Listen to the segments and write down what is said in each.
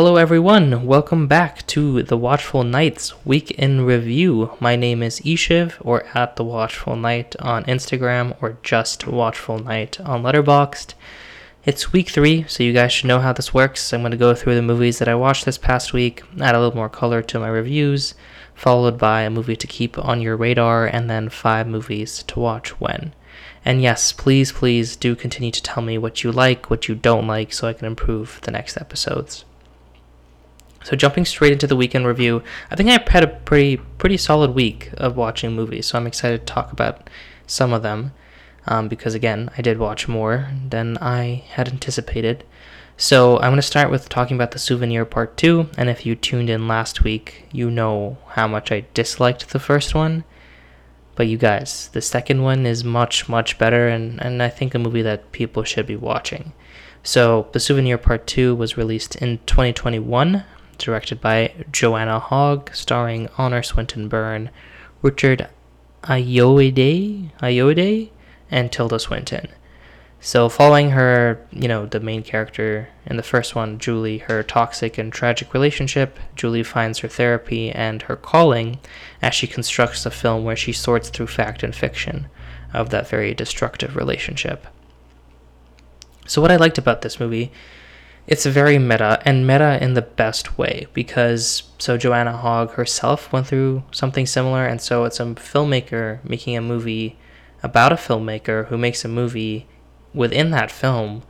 Hello, everyone. Welcome back to the Watchful Nights Week in Review. My name is Ishiv, or at the Watchful Night on Instagram, or just Watchful Night on Letterboxd. It's week three, so you guys should know how this works. I'm going to go through the movies that I watched this past week, add a little more color to my reviews, followed by a movie to keep on your radar, and then five movies to watch when. And yes, please, please do continue to tell me what you like, what you don't like, so I can improve the next episodes. So jumping straight into the week in review, I think I had a pretty pretty solid week of watching movies. So I'm excited to talk about some of them um, because again, I did watch more than I had anticipated. So I'm going to start with talking about the souvenir part two. And if you tuned in last week, you know how much I disliked the first one. But you guys, the second one is much much better, and and I think a movie that people should be watching. So the souvenir part two was released in 2021 directed by Joanna Hogg, starring Honor Swinton Byrne, Richard Ayoade, Ayoade, and Tilda Swinton. So, following her, you know, the main character in the first one, Julie, her toxic and tragic relationship, Julie finds her therapy and her calling as she constructs a film where she sorts through fact and fiction of that very destructive relationship. So, what I liked about this movie it's very meta and meta in the best way because so Joanna Hogg herself went through something similar and so it's a filmmaker making a movie about a filmmaker who makes a movie within that film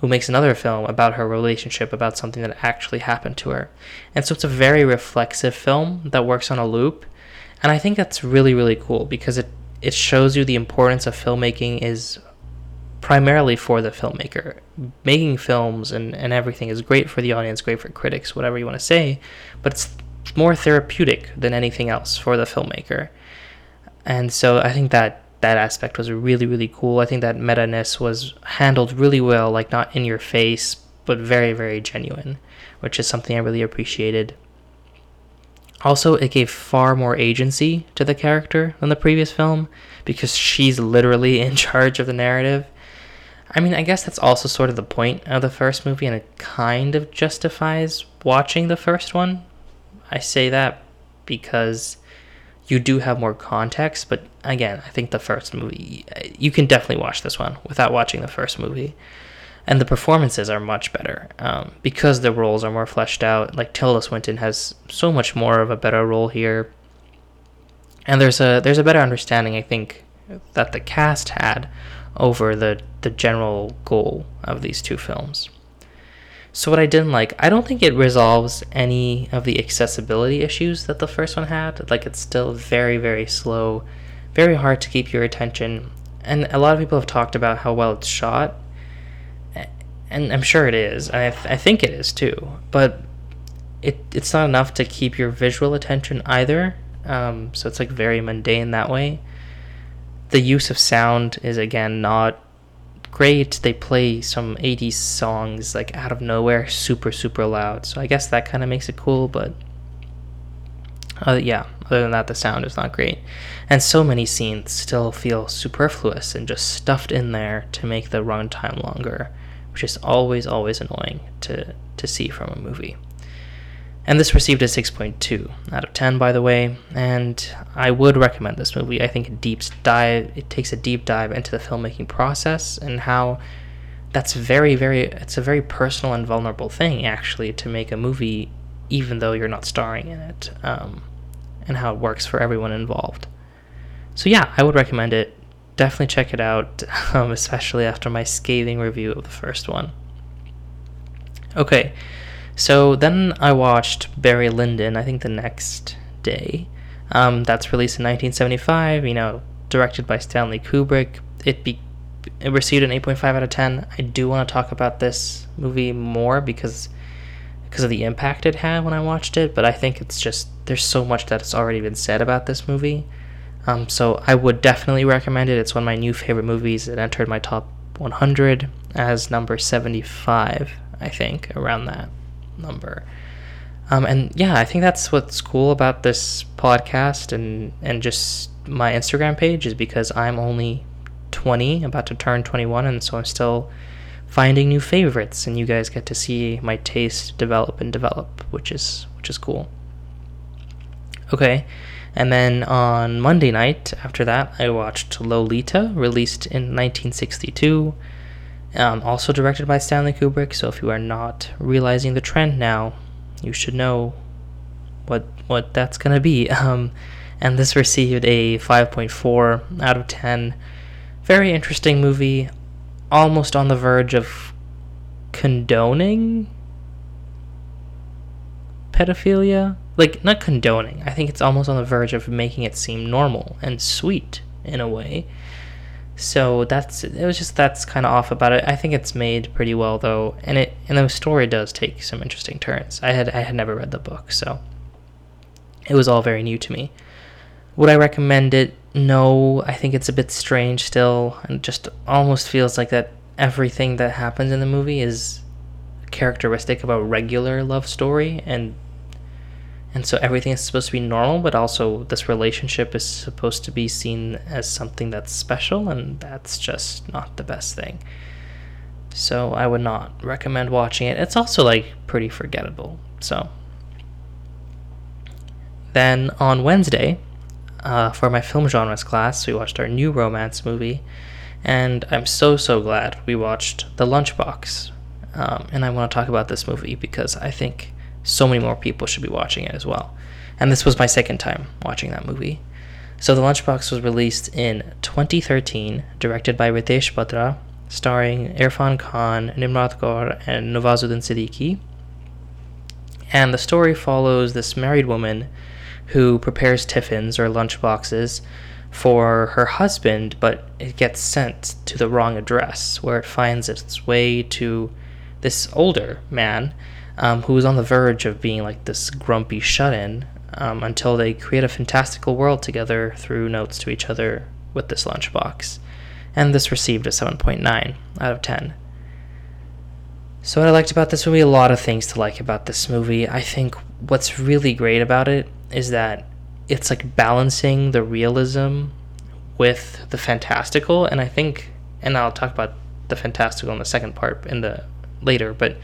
who makes another film about her relationship about something that actually happened to her. And so it's a very reflexive film that works on a loop and I think that's really really cool because it it shows you the importance of filmmaking is primarily for the filmmaker. Making films and, and everything is great for the audience, great for critics, whatever you want to say, but it's more therapeutic than anything else for the filmmaker. And so I think that that aspect was really, really cool. I think that meta ness was handled really well, like not in your face, but very, very genuine, which is something I really appreciated. Also, it gave far more agency to the character than the previous film because she's literally in charge of the narrative I mean, I guess that's also sort of the point of the first movie, and it kind of justifies watching the first one. I say that because you do have more context, but again, I think the first movie, you can definitely watch this one without watching the first movie. And the performances are much better um, because the roles are more fleshed out. Like Tilda Swinton has so much more of a better role here, and there's a there's a better understanding I think that the cast had over the, the general goal of these two films. So, what I didn't like, I don't think it resolves any of the accessibility issues that the first one had. Like, it's still very, very slow, very hard to keep your attention. And a lot of people have talked about how well it's shot. And I'm sure it is. I, th- I think it is too. But it, it's not enough to keep your visual attention either. Um, so, it's like very mundane that way the use of sound is again not great. They play some 80s songs like out of nowhere, super, super loud. So I guess that kind of makes it cool, but uh, yeah, other than that, the sound is not great. And so many scenes still feel superfluous and just stuffed in there to make the runtime longer, which is always, always annoying to, to see from a movie. And this received a 6.2 out of 10, by the way. And I would recommend this movie. I think it deep dive. It takes a deep dive into the filmmaking process and how that's very, very. It's a very personal and vulnerable thing, actually, to make a movie, even though you're not starring in it, um, and how it works for everyone involved. So yeah, I would recommend it. Definitely check it out, um, especially after my scathing review of the first one. Okay. So then I watched Barry Lyndon, I think the next day. Um, that's released in 1975, you know, directed by Stanley Kubrick. It, be, it received an 8.5 out of 10. I do want to talk about this movie more because because of the impact it had when I watched it, but I think it's just there's so much that's already been said about this movie. Um, so I would definitely recommend it. It's one of my new favorite movies. It entered my top 100 as number 75, I think, around that number. Um, and yeah, I think that's what's cool about this podcast and and just my Instagram page is because I'm only 20, about to turn 21, and so I'm still finding new favorites, and you guys get to see my taste develop and develop, which is which is cool. Okay, and then on Monday night after that, I watched Lolita, released in 1962, um, also directed by Stanley Kubrick. So if you are not realizing the trend now, you should know what what that's gonna be. Um, and this received a 5.4 out of 10. Very interesting movie, almost on the verge of condoning pedophilia. Like, not condoning. I think it's almost on the verge of making it seem normal and sweet in a way. So that's it was just that's kind of off about it. I think it's made pretty well though, and it and the story does take some interesting turns. I had I had never read the book, so it was all very new to me. Would I recommend it? No, I think it's a bit strange still, and just almost feels like that everything that happens in the movie is characteristic of a regular love story, and and so everything is supposed to be normal, but also this relationship is supposed to be seen as something that's special, and that's just not the best thing. So I would not recommend watching it. It's also like pretty forgettable. So then on Wednesday, uh, for my film genres class, we watched our new romance movie, and I'm so so glad we watched The Lunchbox. Um, and I want to talk about this movie because I think so many more people should be watching it as well. And this was my second time watching that movie. So The Lunchbox was released in 2013, directed by Ritesh Batra, starring Irfan Khan, Nimrat Kaur, and Nawazuddin Siddiqui. And the story follows this married woman who prepares tiffins or lunchboxes for her husband, but it gets sent to the wrong address, where it finds its way to this older man um, was on the verge of being like this grumpy shut in um, until they create a fantastical world together through notes to each other with this lunchbox. And this received a 7.9 out of 10. So, what I liked about this movie, a lot of things to like about this movie. I think what's really great about it is that it's like balancing the realism with the fantastical and i think and i'll talk about the fantastical in the second part in the later but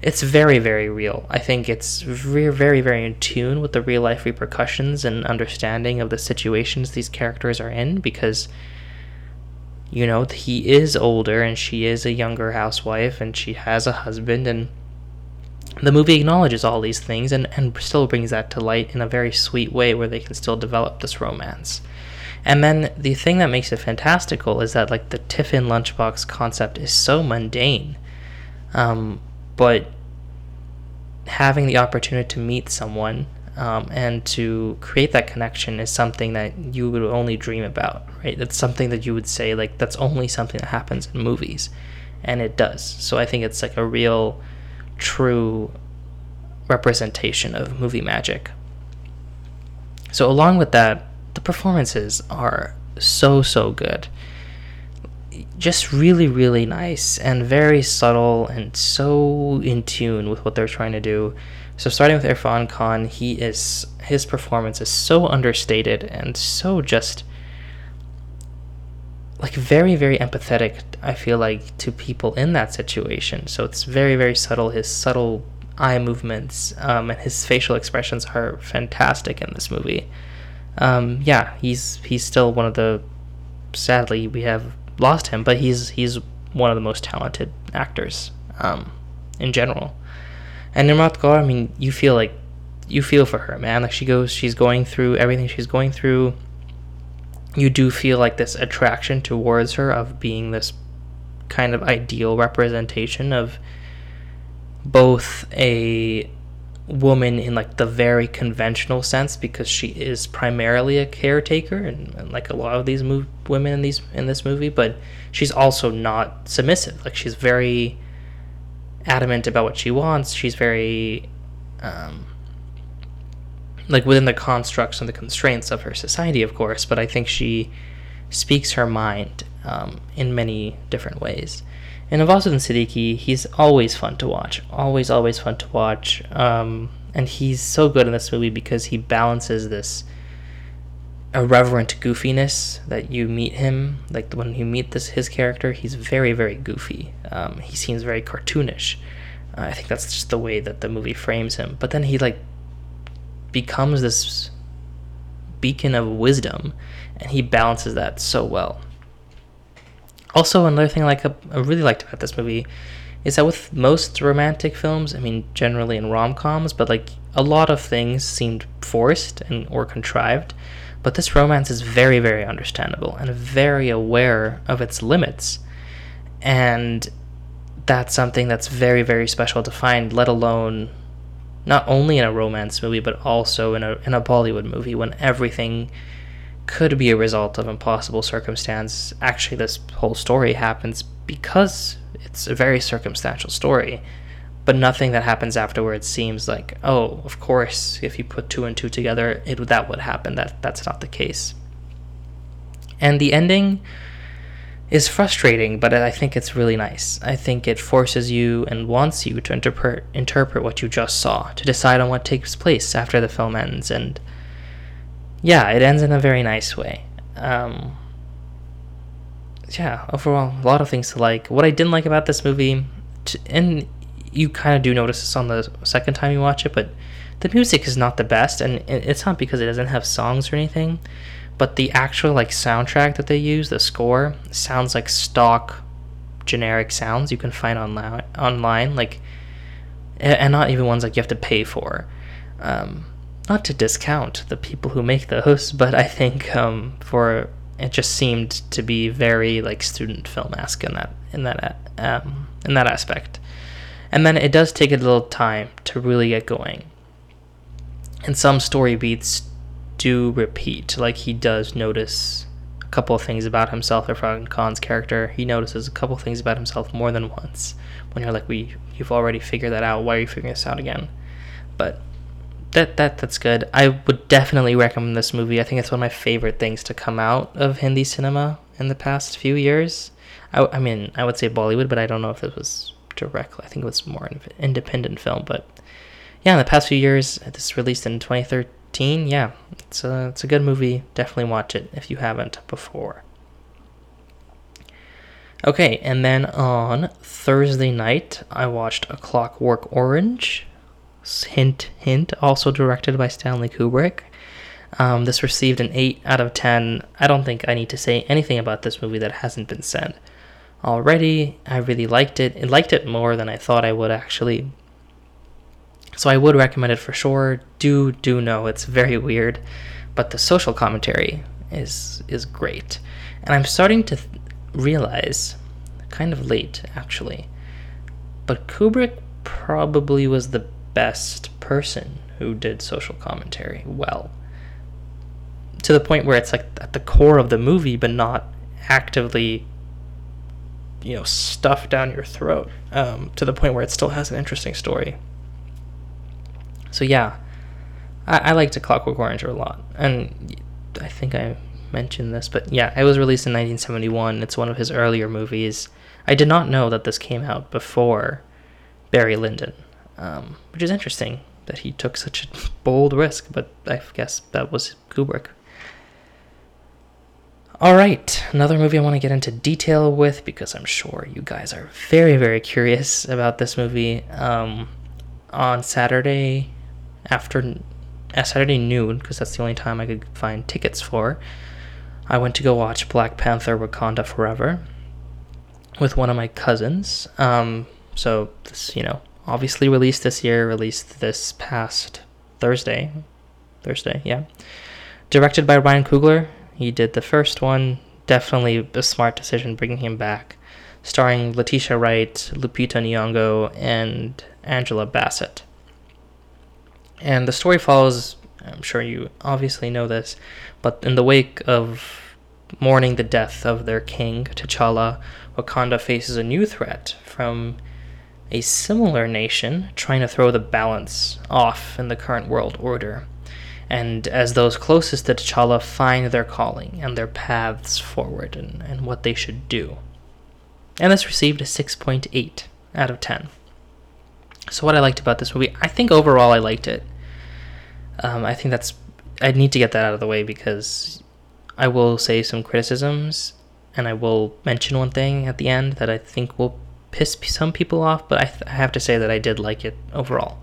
it's very very real i think it's very very very in tune with the real life repercussions and understanding of the situations these characters are in because you know he is older and she is a younger housewife and she has a husband and the movie acknowledges all these things and, and still brings that to light in a very sweet way where they can still develop this romance. And then the thing that makes it fantastical is that like the tiffin lunchbox concept is so mundane. Um, but having the opportunity to meet someone um, and to create that connection is something that you would only dream about, right? That's something that you would say like that's only something that happens in movies, and it does. So I think it's like a real true representation of movie magic. So, along with that, the performances are so, so good. Just really, really nice and very subtle and so in tune with what they're trying to do. So, starting with Irfan Khan, he is his performance is so understated and so just like very very empathetic i feel like to people in that situation. So it's very very subtle. His subtle eye movements um, and his facial expressions are fantastic in this movie. Um, yeah he's he's still one of the sadly we have lost him but he's he's one of the most talented actors um, in general. And Nimrat Kaur I mean you feel like you feel for her man. Like she goes she's going through everything she's going through. You do feel like this attraction towards her of being this kind of ideal representation of both a woman in like the very conventional sense because she is primarily a caretaker and, and like a lot of these women in these in this movie but she's also not submissive like she's very adamant about what she wants she's very um, like within the constructs and the constraints of her society, of course, but I think she speaks her mind um, in many different ways. And Nawazuddin Siddiqui, he's always fun to watch, always, always fun to watch. Um, and he's so good in this movie because he balances this irreverent goofiness that you meet him. Like when you meet this his character, he's very very goofy. Um, he seems very cartoonish. Uh, I think that's just the way that the movie frames him. But then he like becomes this beacon of wisdom, and he balances that so well. Also, another thing like I really liked about this movie is that with most romantic films, I mean generally in rom coms, but like a lot of things seemed forced and or contrived. But this romance is very, very understandable and very aware of its limits. And that's something that's very, very special to find, let alone not only in a romance movie, but also in a in a Bollywood movie when everything could be a result of impossible circumstance. Actually, this whole story happens because it's a very circumstantial story but nothing that happens afterwards seems like oh of course if you put two and two together it that would happen. That that's not the case. And the ending is frustrating but i think it's really nice. I think it forces you and wants you to interpret interpret what you just saw to decide on what takes place after the film ends. And yeah it ends in a very nice way um, yeah overall a lot of things to like what i didn't like about this movie and you kind of do notice this on the second time you watch it, but the music is not the best, and it's not because it doesn't have songs or anything, but the actual like soundtrack that they use, the score, sounds like stock generic sounds you can find online, online like, and not even ones like you have to pay for. Um, not to discount the people who make those, but I think um, for it just seemed to be very like student film esque in that in that um, in that aspect. And then it does take a little time to really get going. And some story beats do repeat. Like he does notice a couple of things about himself. or Irfan Khan's character, he notices a couple of things about himself more than once. When you're like, we, you've already figured that out. Why are you figuring this out again? But that that that's good. I would definitely recommend this movie. I think it's one of my favorite things to come out of Hindi cinema in the past few years. I, I mean, I would say Bollywood, but I don't know if it was directly. I think it was more an independent film, but yeah, in the past few years, this released in 2013. Yeah, it's a it's a good movie. Definitely watch it if you haven't before. Okay, and then on Thursday night, I watched A Clockwork Orange. Hint, hint. Also directed by Stanley Kubrick. Um, this received an 8 out of 10. I don't think I need to say anything about this movie that hasn't been said already. I really liked it. I liked it more than I thought I would actually. So I would recommend it for sure. Do do know it's very weird, but the social commentary is is great. And I'm starting to th- realize kind of late actually. But Kubrick probably was the best person who did social commentary well. To the point where it's like at the core of the movie but not actively you know stuff down your throat um, to the point where it still has an interesting story. So yeah, I, I liked A Clockwork Orange a lot, and I think I mentioned this, but yeah, it was released in 1971. It's one of his earlier movies. I did not know that this came out before Barry Lyndon, um, which is interesting that he took such a bold risk, but I guess that was Kubrick. All right, another movie I want to get into detail with because I'm sure you guys are very, very curious about this movie. Um, on Saturday after uh, Saturday noon, because that's the only time I could find tickets for, I went to go watch Black Panther: Wakanda Forever with one of my cousins. Um, so this, you know, obviously released this year, released this past Thursday. Thursday, yeah. Directed by Ryan Coogler, he did the first one. Definitely a smart decision bringing him back. Starring Letitia Wright, Lupita Nyong'o, and Angela Bassett. And the story follows, I'm sure you obviously know this, but in the wake of mourning the death of their king, T'Challa, Wakanda faces a new threat from a similar nation trying to throw the balance off in the current world order and as those closest to T'Challa find their calling and their paths forward and, and what they should do. And this received a 6.8 out of 10. So, what I liked about this movie, I think overall I liked it. Um, I think that's I need to get that out of the way because I will say some criticisms and I will mention one thing at the end that I think will piss some people off, but I, th- I have to say that I did like it overall.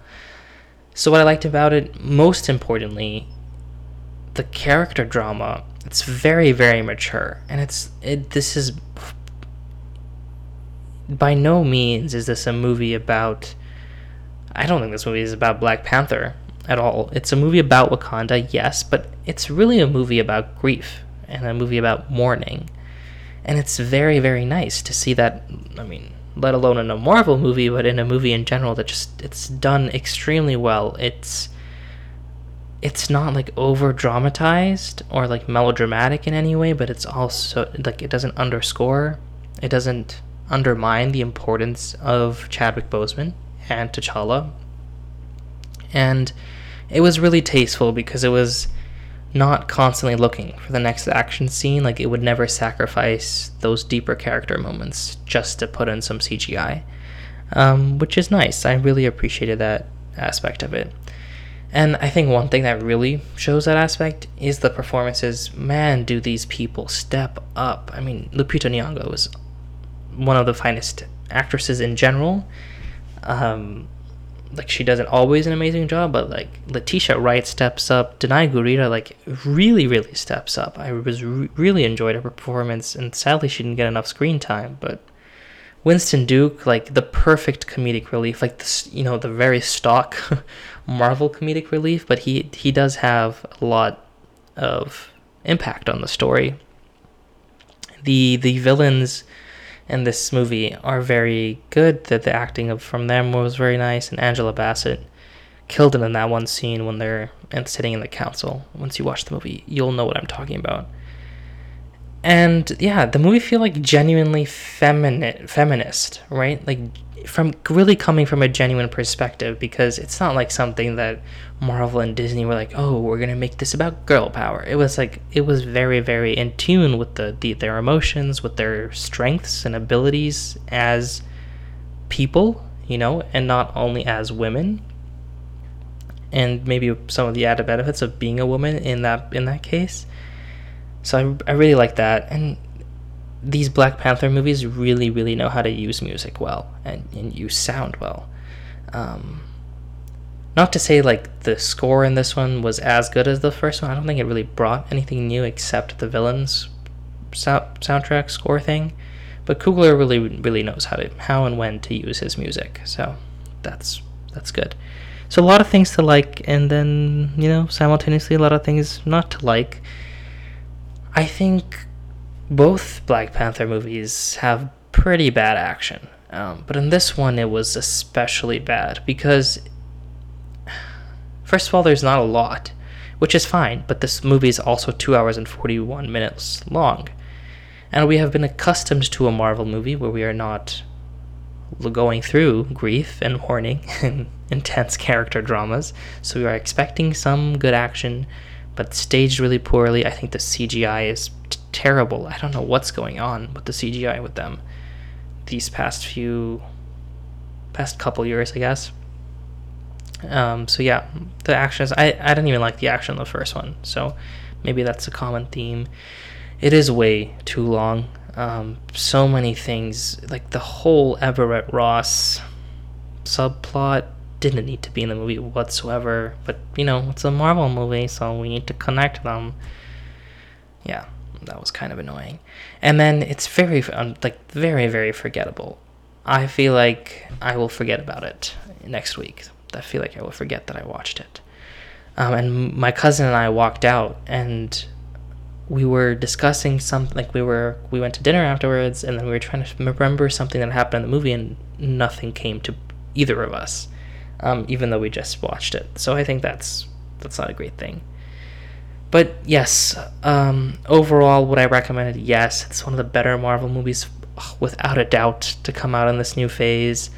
So, what I liked about it, most importantly, the character drama. It's very, very mature, and it's it. This is by no means is this a movie about. I don't think this movie is about Black Panther at all. It's a movie about Wakanda, yes, but it's really a movie about grief and a movie about mourning. And it's very, very nice to see that. I mean, let alone in a Marvel movie, but in a movie in general that just it's done extremely well. It's it's not like over dramatized or like melodramatic in any way, but it's also like it doesn't underscore, it doesn't undermine the importance of Chadwick Boseman and T'Challa. And it was really tasteful because it was not constantly looking for the next action scene. Like it would never sacrifice those deeper character moments just to put in some CGI, um, which is nice. I really appreciated that aspect of it. And I think one thing that really shows that aspect is the performances. Man, do these people step up! I mean, Lupita Nyong'o is one of the finest actresses in general. Um, like she does not always an amazing job, but like Letitia Wright steps up, Danai Gurira like really really steps up. I was re- really enjoyed her performance, and sadly she didn't get enough screen time. But Winston Duke like the perfect comedic relief, like this you know the very stock Marvel comedic relief, but he he does have a lot of impact on the story. The the villains in this movie are very good. That the acting of from them was very nice, and Angela Bassett killed it in that one scene when they're sitting in the council. Once you watch the movie, you'll know what I'm talking about. And yeah, the movie feel like genuinely feminine, feminist, right? Like from really coming from a genuine perspective because it's not like something that Marvel and Disney were like, "Oh, we're going to make this about girl power." It was like it was very very in tune with the, the their emotions, with their strengths and abilities as people, you know, and not only as women. And maybe some of the added benefits of being a woman in that in that case. So I, I really like that and these Black Panther movies really, really know how to use music well and, and use sound well. Um, not to say like the score in this one was as good as the first one. I don't think it really brought anything new except the villains sound- soundtrack score thing. But Coogler really, really knows how to how and when to use his music. So that's that's good. So a lot of things to like, and then you know simultaneously a lot of things not to like. I think both Black Panther movies have pretty bad action. Um, but in this one, it was especially bad because, first of all, there's not a lot, which is fine, but this movie is also 2 hours and 41 minutes long. And we have been accustomed to a Marvel movie where we are not going through grief and mourning and intense character dramas, so we are expecting some good action, but staged really poorly. I think the CGI is terrible. I don't know what's going on with the CGI with them these past few past couple years, I guess. Um, so yeah, the actions I, I didn't even like the action in the first one, so maybe that's a common theme. It is way too long. Um, so many things like the whole Everett Ross subplot didn't need to be in the movie whatsoever. But you know, it's a Marvel movie, so we need to connect them. Yeah, that was kind of annoying. And then it's very like very very forgettable. I feel like I will forget about it next week. I feel like I will forget that I watched it. Um, and my cousin and I walked out, and we were discussing something. Like we were, we went to dinner afterwards, and then we were trying to remember something that happened in the movie, and nothing came to either of us, um, even though we just watched it. So I think that's that's not a great thing. But yes, um, overall, would I recommend it? Yes, it's one of the better Marvel movies, without a doubt, to come out in this new phase.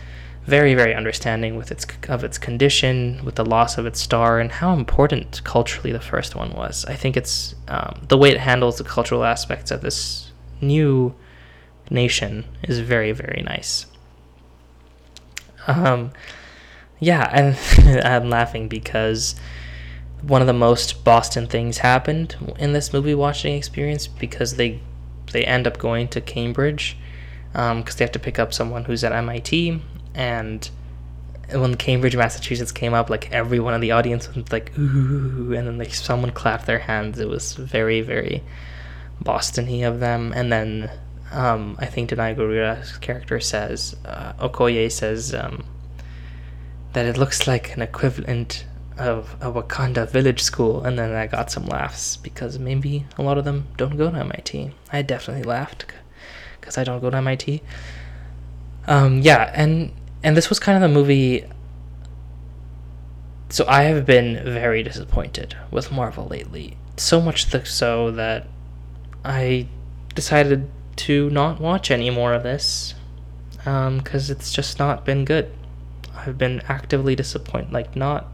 Very, very understanding with its of its condition, with the loss of its star, and how important culturally the first one was. I think it's um, the way it handles the cultural aspects of this new nation is very, very nice. Um, yeah, and I'm laughing because one of the most Boston things happened in this movie watching experience because they they end up going to Cambridge because um, they have to pick up someone who's at MIT and when Cambridge, Massachusetts came up, like everyone in the audience was like ooh, and then like someone clapped their hands. It was very very Boston-y of them. And then um, I think Danai Gurira's character says, uh, Okoye says um, that it looks like an equivalent of a Wakanda village school. And then I got some laughs because maybe a lot of them don't go to MIT. I definitely laughed because I don't go to MIT. Um, yeah, and and this was kind of the movie. So I have been very disappointed with Marvel lately. So much so that I decided to not watch any more of this because um, it's just not been good. I've been actively disappointed. Like, not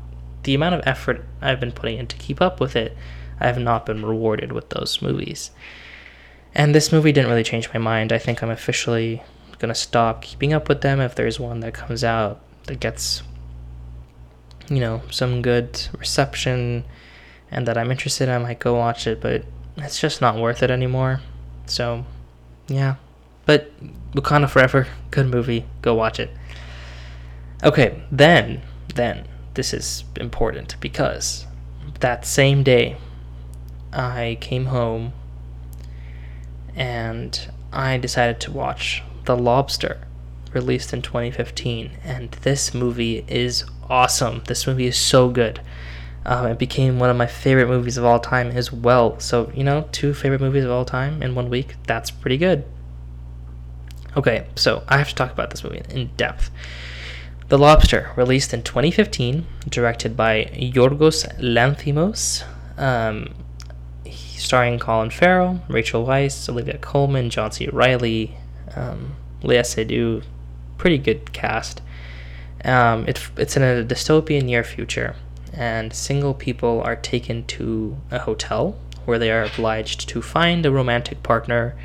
the amount of effort I've been putting in to keep up with it, I have not been rewarded with those movies. And this movie didn't really change my mind. I think I'm officially gonna stop keeping up with them if there's one that comes out that gets you know some good reception and that I'm interested in, I might go watch it, but it's just not worth it anymore. So, yeah. But Wakanda Forever, good movie. Go watch it. Okay, then, then, this is important because that same day I came home and I decided to watch the Lobster, released in 2015, and this movie is awesome. This movie is so good. Um, it became one of my favorite movies of all time as well. So, you know, two favorite movies of all time in one week, that's pretty good. Okay, so I have to talk about this movie in depth. The Lobster, released in 2015, directed by Yorgos Lanthimos, um, starring Colin Farrell, Rachel Weisz, Olivia Colman, John C. Reilly, um, Léa Seydoux, pretty good cast. Um, it, it's in a dystopian near future, and single people are taken to a hotel where they are obliged to find a romantic partner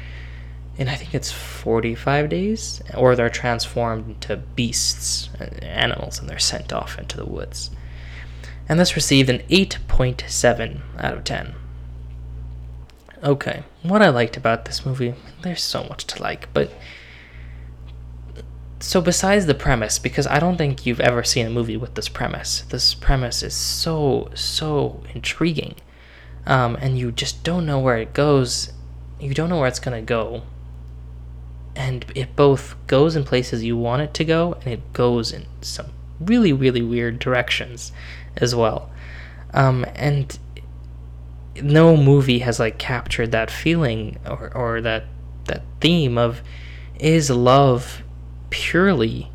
in I think it's 45 days, or they're transformed into beasts, animals, and they're sent off into the woods. And this received an 8.7 out of 10. Okay, what I liked about this movie, there's so much to like, but so besides the premise, because I don't think you've ever seen a movie with this premise. This premise is so so intriguing, um, and you just don't know where it goes. You don't know where it's gonna go, and it both goes in places you want it to go, and it goes in some really really weird directions as well. Um, and no movie has like captured that feeling or, or that that theme of is love purely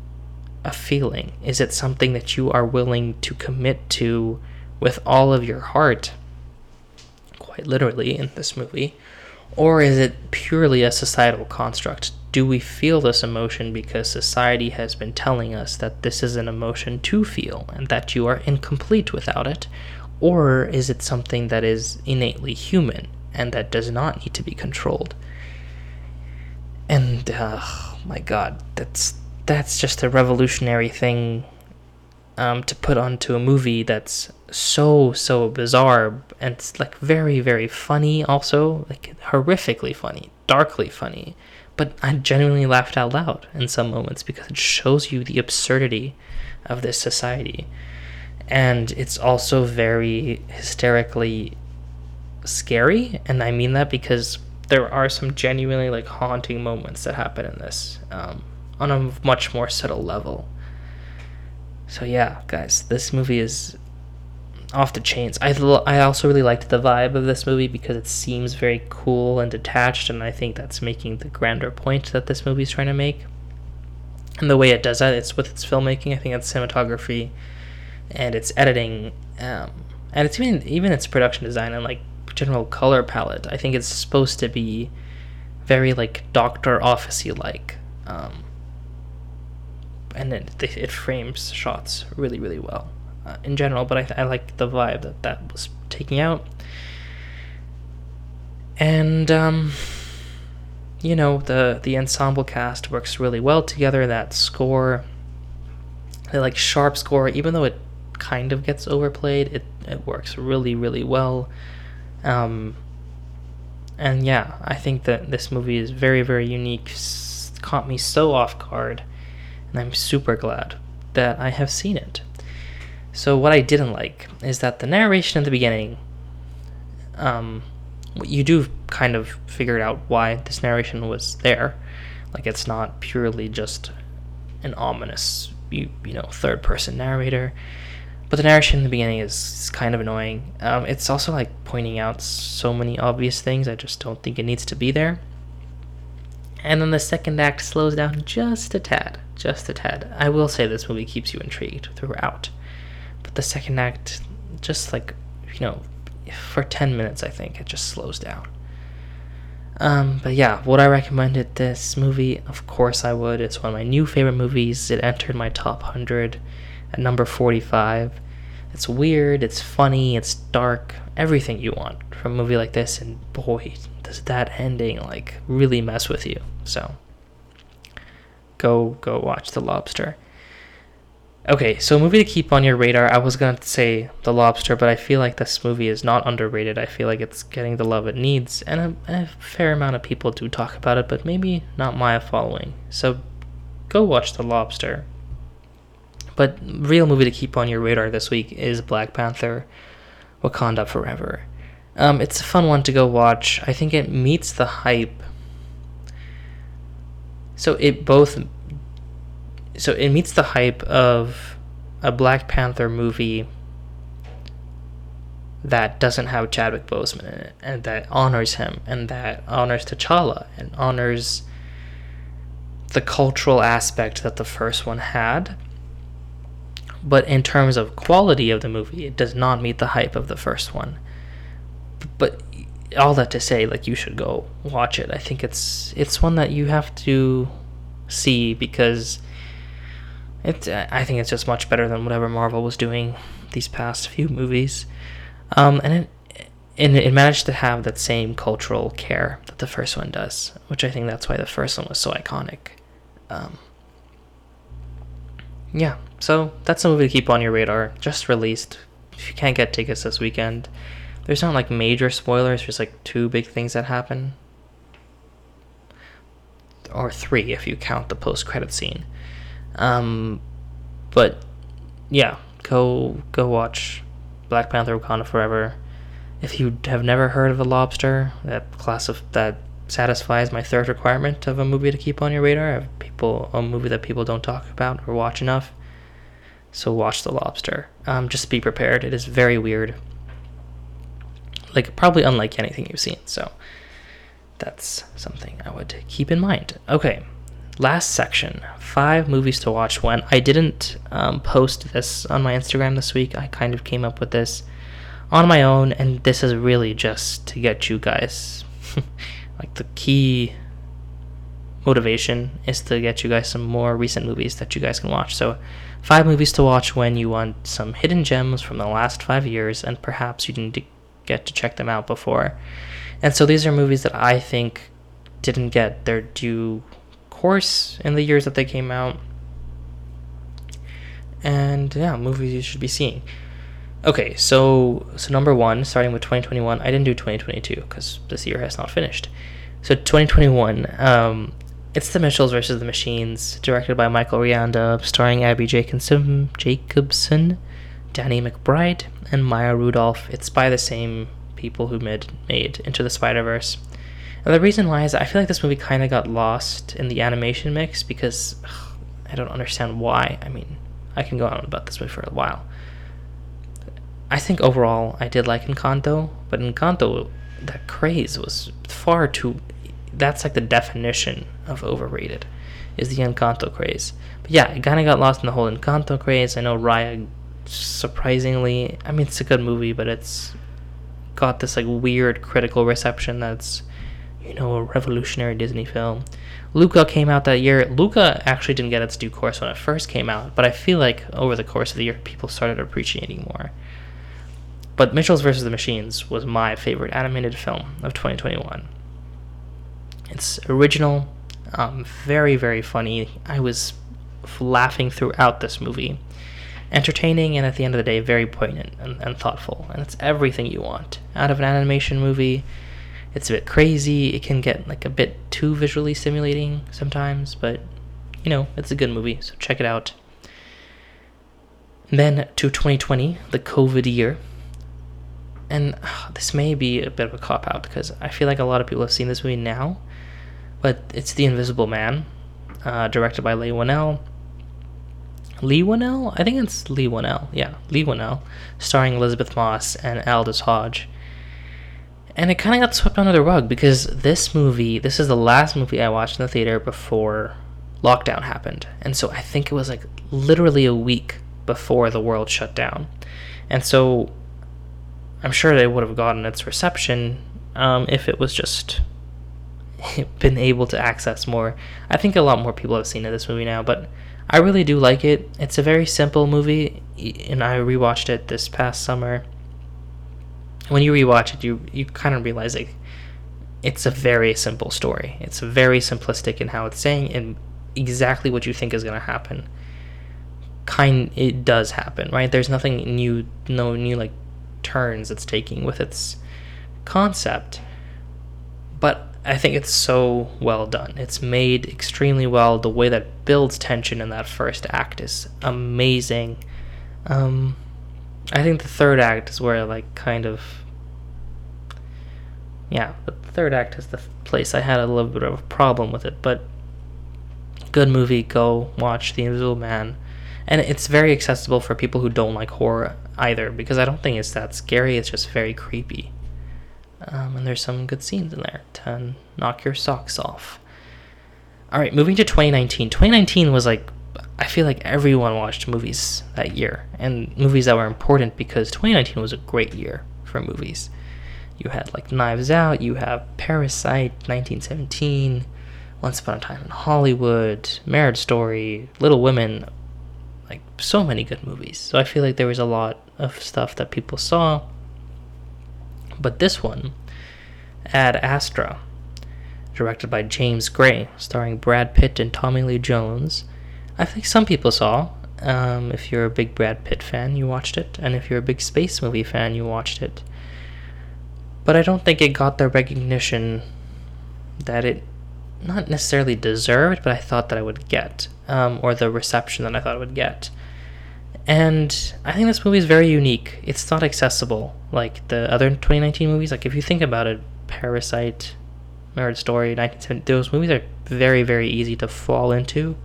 a feeling is it something that you are willing to commit to with all of your heart quite literally in this movie or is it purely a societal construct do we feel this emotion because society has been telling us that this is an emotion to feel and that you are incomplete without it or is it something that is innately human and that does not need to be controlled? And uh, my God, that's that's just a revolutionary thing um, to put onto a movie that's so so bizarre and it's like very very funny also like horrifically funny darkly funny but i genuinely laughed out loud in some moments because it shows you the absurdity of this society. And it's also very hysterically scary and i mean that because there are some genuinely like haunting moments that happen in this um, on a much more subtle level. So yeah guys this movie is off the chains. I, I also really liked the vibe of this movie because it seems very cool and detached and i think that's making the grander point that this movie is trying to make. And the way it does that it's with its filmmaking i think it's cinematography and its editing, um, and it's even even its production design and like general color palette. I think it's supposed to be very like Doctor Officey like, um, and it it frames shots really really well uh, in general. But I I like the vibe that that was taking out, and um, you know the the ensemble cast works really well together. That score, the like sharp score, even though it kind of gets overplayed. It it works really really well. Um, and yeah, I think that this movie is very very unique. Caught me so off guard, and I'm super glad that I have seen it. So what I didn't like is that the narration at the beginning. Um, you do kind of figure out why this narration was there. Like it's not purely just an ominous, you, you know, third person narrator. But the narration in the beginning is, is kind of annoying. Um, it's also like pointing out so many obvious things. I just don't think it needs to be there. And then the second act slows down just a tad, just a tad. I will say this movie keeps you intrigued throughout. The second act, just like, you know, for 10 minutes, I think, it just slows down. Um, but yeah, would I recommend it this movie? Of course I would. It's one of my new favorite movies. It entered my top 100 at number 45. It's weird, it's funny, it's dark, everything you want from a movie like this, and boy, does that ending like really mess with you. So go go watch The Lobster. Okay, so a movie to keep on your radar. I was gonna say The Lobster, but I feel like this movie is not underrated. I feel like it's getting the love it needs, and a, a fair amount of people do talk about it, but maybe not my following. So go watch The Lobster. But real movie to keep on your radar this week is Black Panther: Wakanda Forever. Um, it's a fun one to go watch. I think it meets the hype. So it both so it meets the hype of a Black Panther movie that doesn't have Chadwick Boseman in it, and that honors him, and that honors T'Challa, and honors the cultural aspect that the first one had. But in terms of quality of the movie, it does not meet the hype of the first one. But all that to say, like you should go watch it. I think it's it's one that you have to see because it, I think it's just much better than whatever Marvel was doing these past few movies, um, and it and it managed to have that same cultural care that the first one does, which I think that's why the first one was so iconic. Um, yeah, so that's a movie to keep on your radar. Just released. If you can't get tickets this weekend, there's not like major spoilers. There's like two big things that happen, or three if you count the post-credit scene. Um, but yeah, go go watch Black Panther: Wakanda Forever. If you have never heard of The Lobster, that class of that satisfies my third requirement of a movie to keep on your radar. Of people, a movie that people don't talk about or watch enough. So watch The Lobster. Um, just be prepared. It is very weird. Like probably unlike anything you've seen. So that's something I would keep in mind. Okay, last section five movies to watch when i didn't um, post this on my instagram this week. I kind of came up with this on my own and this is really just to get you guys like the key motivation is to get you guys some more recent movies that you guys can watch. So five movies to watch when you want some hidden gems from the last five years and perhaps you didn't get to check them out before. And so these are movies that i think didn't get their due course in the years that they came out. And yeah, movies you should be seeing. Okay, so so number one, starting with 2021, I didn't do 2022 because this year has not finished. So 2021, um, it's The Mitchells versus the Machines, directed by Michael Rianda, starring Abbi Jacobson, Jacobson, Danny McBride, and Maya Rudolph. It's by the same people who made made Into the Spider Verse. The reason why is I feel like this movie kind of got lost in the animation mix because ugh, I don't understand why. I mean, I can go on about this movie for a while. I think overall I did like Encanto, but Encanto, that craze was far too. That's like the definition of overrated, is the Encanto craze. But yeah, it kind of got lost in the whole Encanto craze. I know Raya, surprisingly, I mean it's a good movie, but it's got this like weird critical reception that's you know, a revolutionary Disney film. Luca came out that year. Luca actually didn't get its due course when it first came out, but I feel like over the course of the year, people started appreciating more. But Mitchells vs. the Machines was my favorite animated film of 2021. It's original, um, very, very funny. I was laughing throughout this movie. entertaining and at the end of the day very poignant and, and thoughtful and it's everything you want out of an animation movie it's a bit crazy it can get like a bit too visually stimulating sometimes but you know it's a good movie so check it out then to 2020 the covid year and uh, this may be a bit of a cop out because i feel like a lot of people have seen this movie now but it's the invisible man uh, directed by leigh whannell Leigh Whannell? I think it's Leigh Whannell. Yeah, Leigh Whannell, starring Elisabeth Moss and Aldis Hodge. And it kind of got swept under the rug because this movie, this is the last movie I watched in the theater before lockdown happened. And so I think it was like literally a week before the world shut down. And so I'm sure they would have gotten its reception um, if it was just been able to access more. I think a lot more people have seen this movie now, but I really do like it. It's a very simple movie, and I rewatched it this past summer. When you rewatch it, you you kind of realize like it's a very simple story. It's very simplistic in how it's saying and exactly what you think is going to happen. Kind it does happen, right? There's nothing new, no new like turns it's taking with its concept. But I think it's so well done. It's made extremely well. The way that builds tension in that first act is amazing. Um, I think the third act is where like kind of yeah, the third act is the place I had a little bit of a problem with it, but good movie. Go watch The Invisible Man, and it's very accessible for people who don't like horror either because I don't think it's that scary. It's just very creepy. Um, and there's some good scenes in there to knock your socks off. All right, moving to 2019. 2019 was like, I feel like everyone watched movies that year, and movies that were important because 2019 was a great year for movies. You had like Knives Out, you have Parasite, 1917, Once Upon a Time in Hollywood, Marriage Story, Little Women, like so many good movies. So I feel like there was a lot of stuff that people saw but this one, Ad Astra, directed by James Gray, starring Brad Pitt and Tommy Lee Jones, I think some people saw. Um, if you're a big Brad Pitt fan, you watched it, and if you're a big space movie fan, you watched it. But I don't think it got the recognition that it not necessarily deserved, but I thought that I would get, um, or the reception that I thought it would get. And I think this movie is very unique. It's not accessible like the other 2019 movies. Like if you think about it, Parasite, Marriage Story, 1970, those movies are very, very easy to fall into.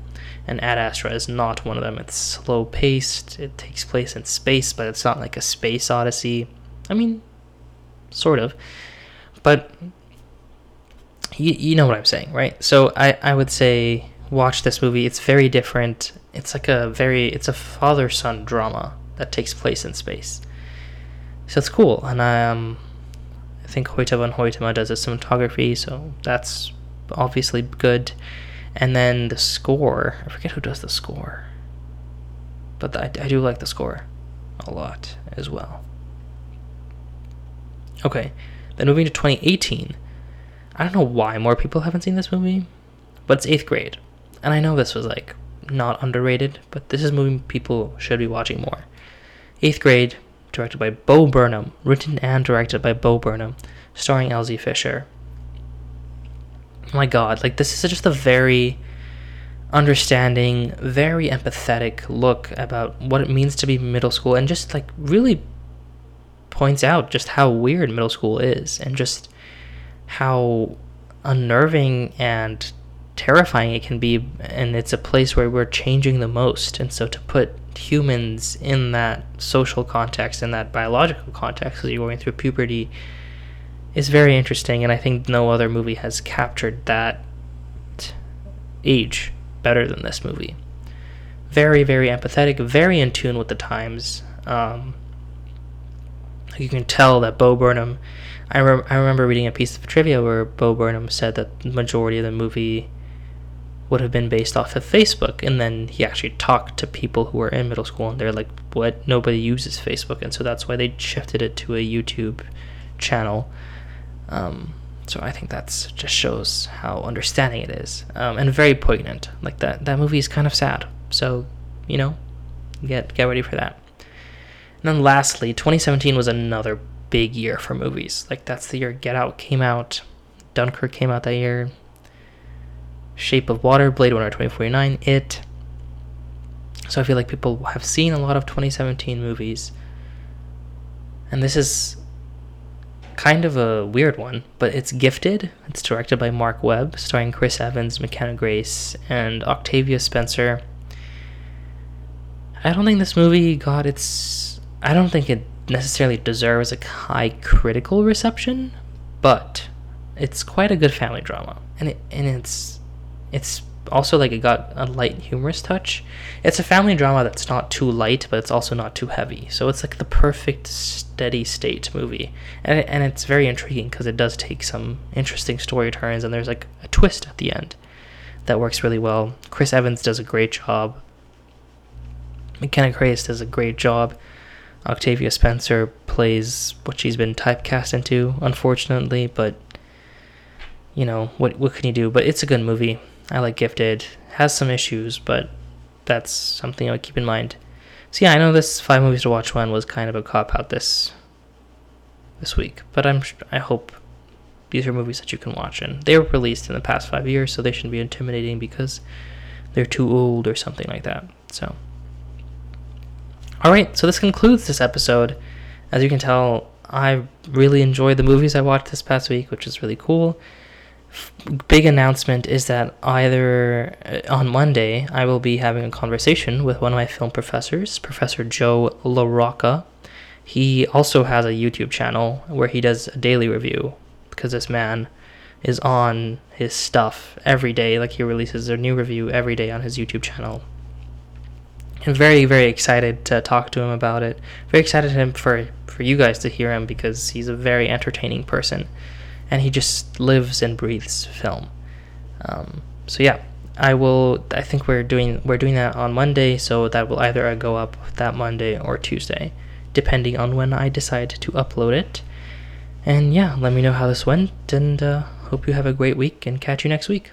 And Ad Astra is not one of them. It's slow paced. It takes place in space, but it's not like a space odyssey. I mean, sort of. But you, you know what I'm saying, right? So I, I would say watch this movie. It's very different. It's like a very it's a father son drama that takes place in space. So it's cool, and I, um, I think Hoyte van Hoytema does the cinematography, so that's obviously good. And then the score, I forget who does the score, but I, I do like the score a lot as well. Okay, then moving to 2018. I don't know why more people haven't seen this movie, but it's eighth grade and I know this was like not underrated, but this is a movie people should be watching more. Eighth Grade, directed by Bo Burnham, written and directed by Bo Burnham, starring Elsie Fisher. My god, like this is just a very understanding, very empathetic look about what it means to be middle school and just like really points out just how weird middle school is and just how unnerving and terrifying it can be and it's a place where we're changing the most. And so to put humans in that social context in that biological context as you're going through puberty is very interesting and i think no other movie has captured that age better than this movie very very empathetic very in tune with the times um, you can tell that bo burnham I, re- I remember reading a piece of trivia where bo burnham said that the majority of the movie would have been based off of Facebook. And then he actually talked to people who were in middle school, and they're like, "What? Nobody uses Facebook," and so that's why they shifted it to a YouTube channel. Um, so I think that's just shows how understanding it is, um, and very poignant. Like that that movie is kind of sad. So you know, get get ready for that. And then lastly, 2017 was another big year for movies. Like that's the year Get Out came out, Dunkirk came out that year, Shape of Water, Blade Runner 2049, It. So I feel like people have seen a lot of 2017 movies. And this is kind of a weird one, but it's Gifted. It's directed by Marc Webb, starring Chris Evans, McKenna Grace, and Octavia Spencer. I don't think this movie got its. I don't think it necessarily deserves a high critical reception, but it's quite a good family drama, and it and it's it's also like it got a light humorous touch. It's a family drama that's not too light, but it's also not too heavy. So it's like the perfect steady state movie, and and it's very intriguing because it does take some interesting story turns, and there's like a twist at the end that works really well. Chris Evans does a great job. McKenna Grace does a great job. Octavia Spencer plays what she's been typecast into, unfortunately, but you know, what what can you do? But it's a good movie. I like Gifted. Has some issues, but that's something I would keep in mind. So yeah, I know this five movies to watch one was kind of a cop out this this week, but I'm I hope these are movies that you can watch and they were released in the past five years, so they shouldn't be intimidating because they're too old or something like that. So. All right, so this concludes this episode. As you can tell, I really enjoyed the movies I watched this past week, which is really cool. Big announcement is that either uh, on Monday I will be having a conversation with one of my film professors, Professor Joe LaRocca. He also has a YouTube channel where he does a daily review because this man is on his stuff every day. Like he releases a new review every day on his YouTube channel. I'm very, very excited to talk to him about it. Very excited him for for you guys to hear him because he's a very entertaining person, and he just lives and breathes film. Um, so yeah, I will. I think we're doing we're doing that on Monday, so that will either go up that Monday or Tuesday, depending on when I decide to upload it. And yeah, let me know how this went, and uh, hope you have a great week, and catch you next week.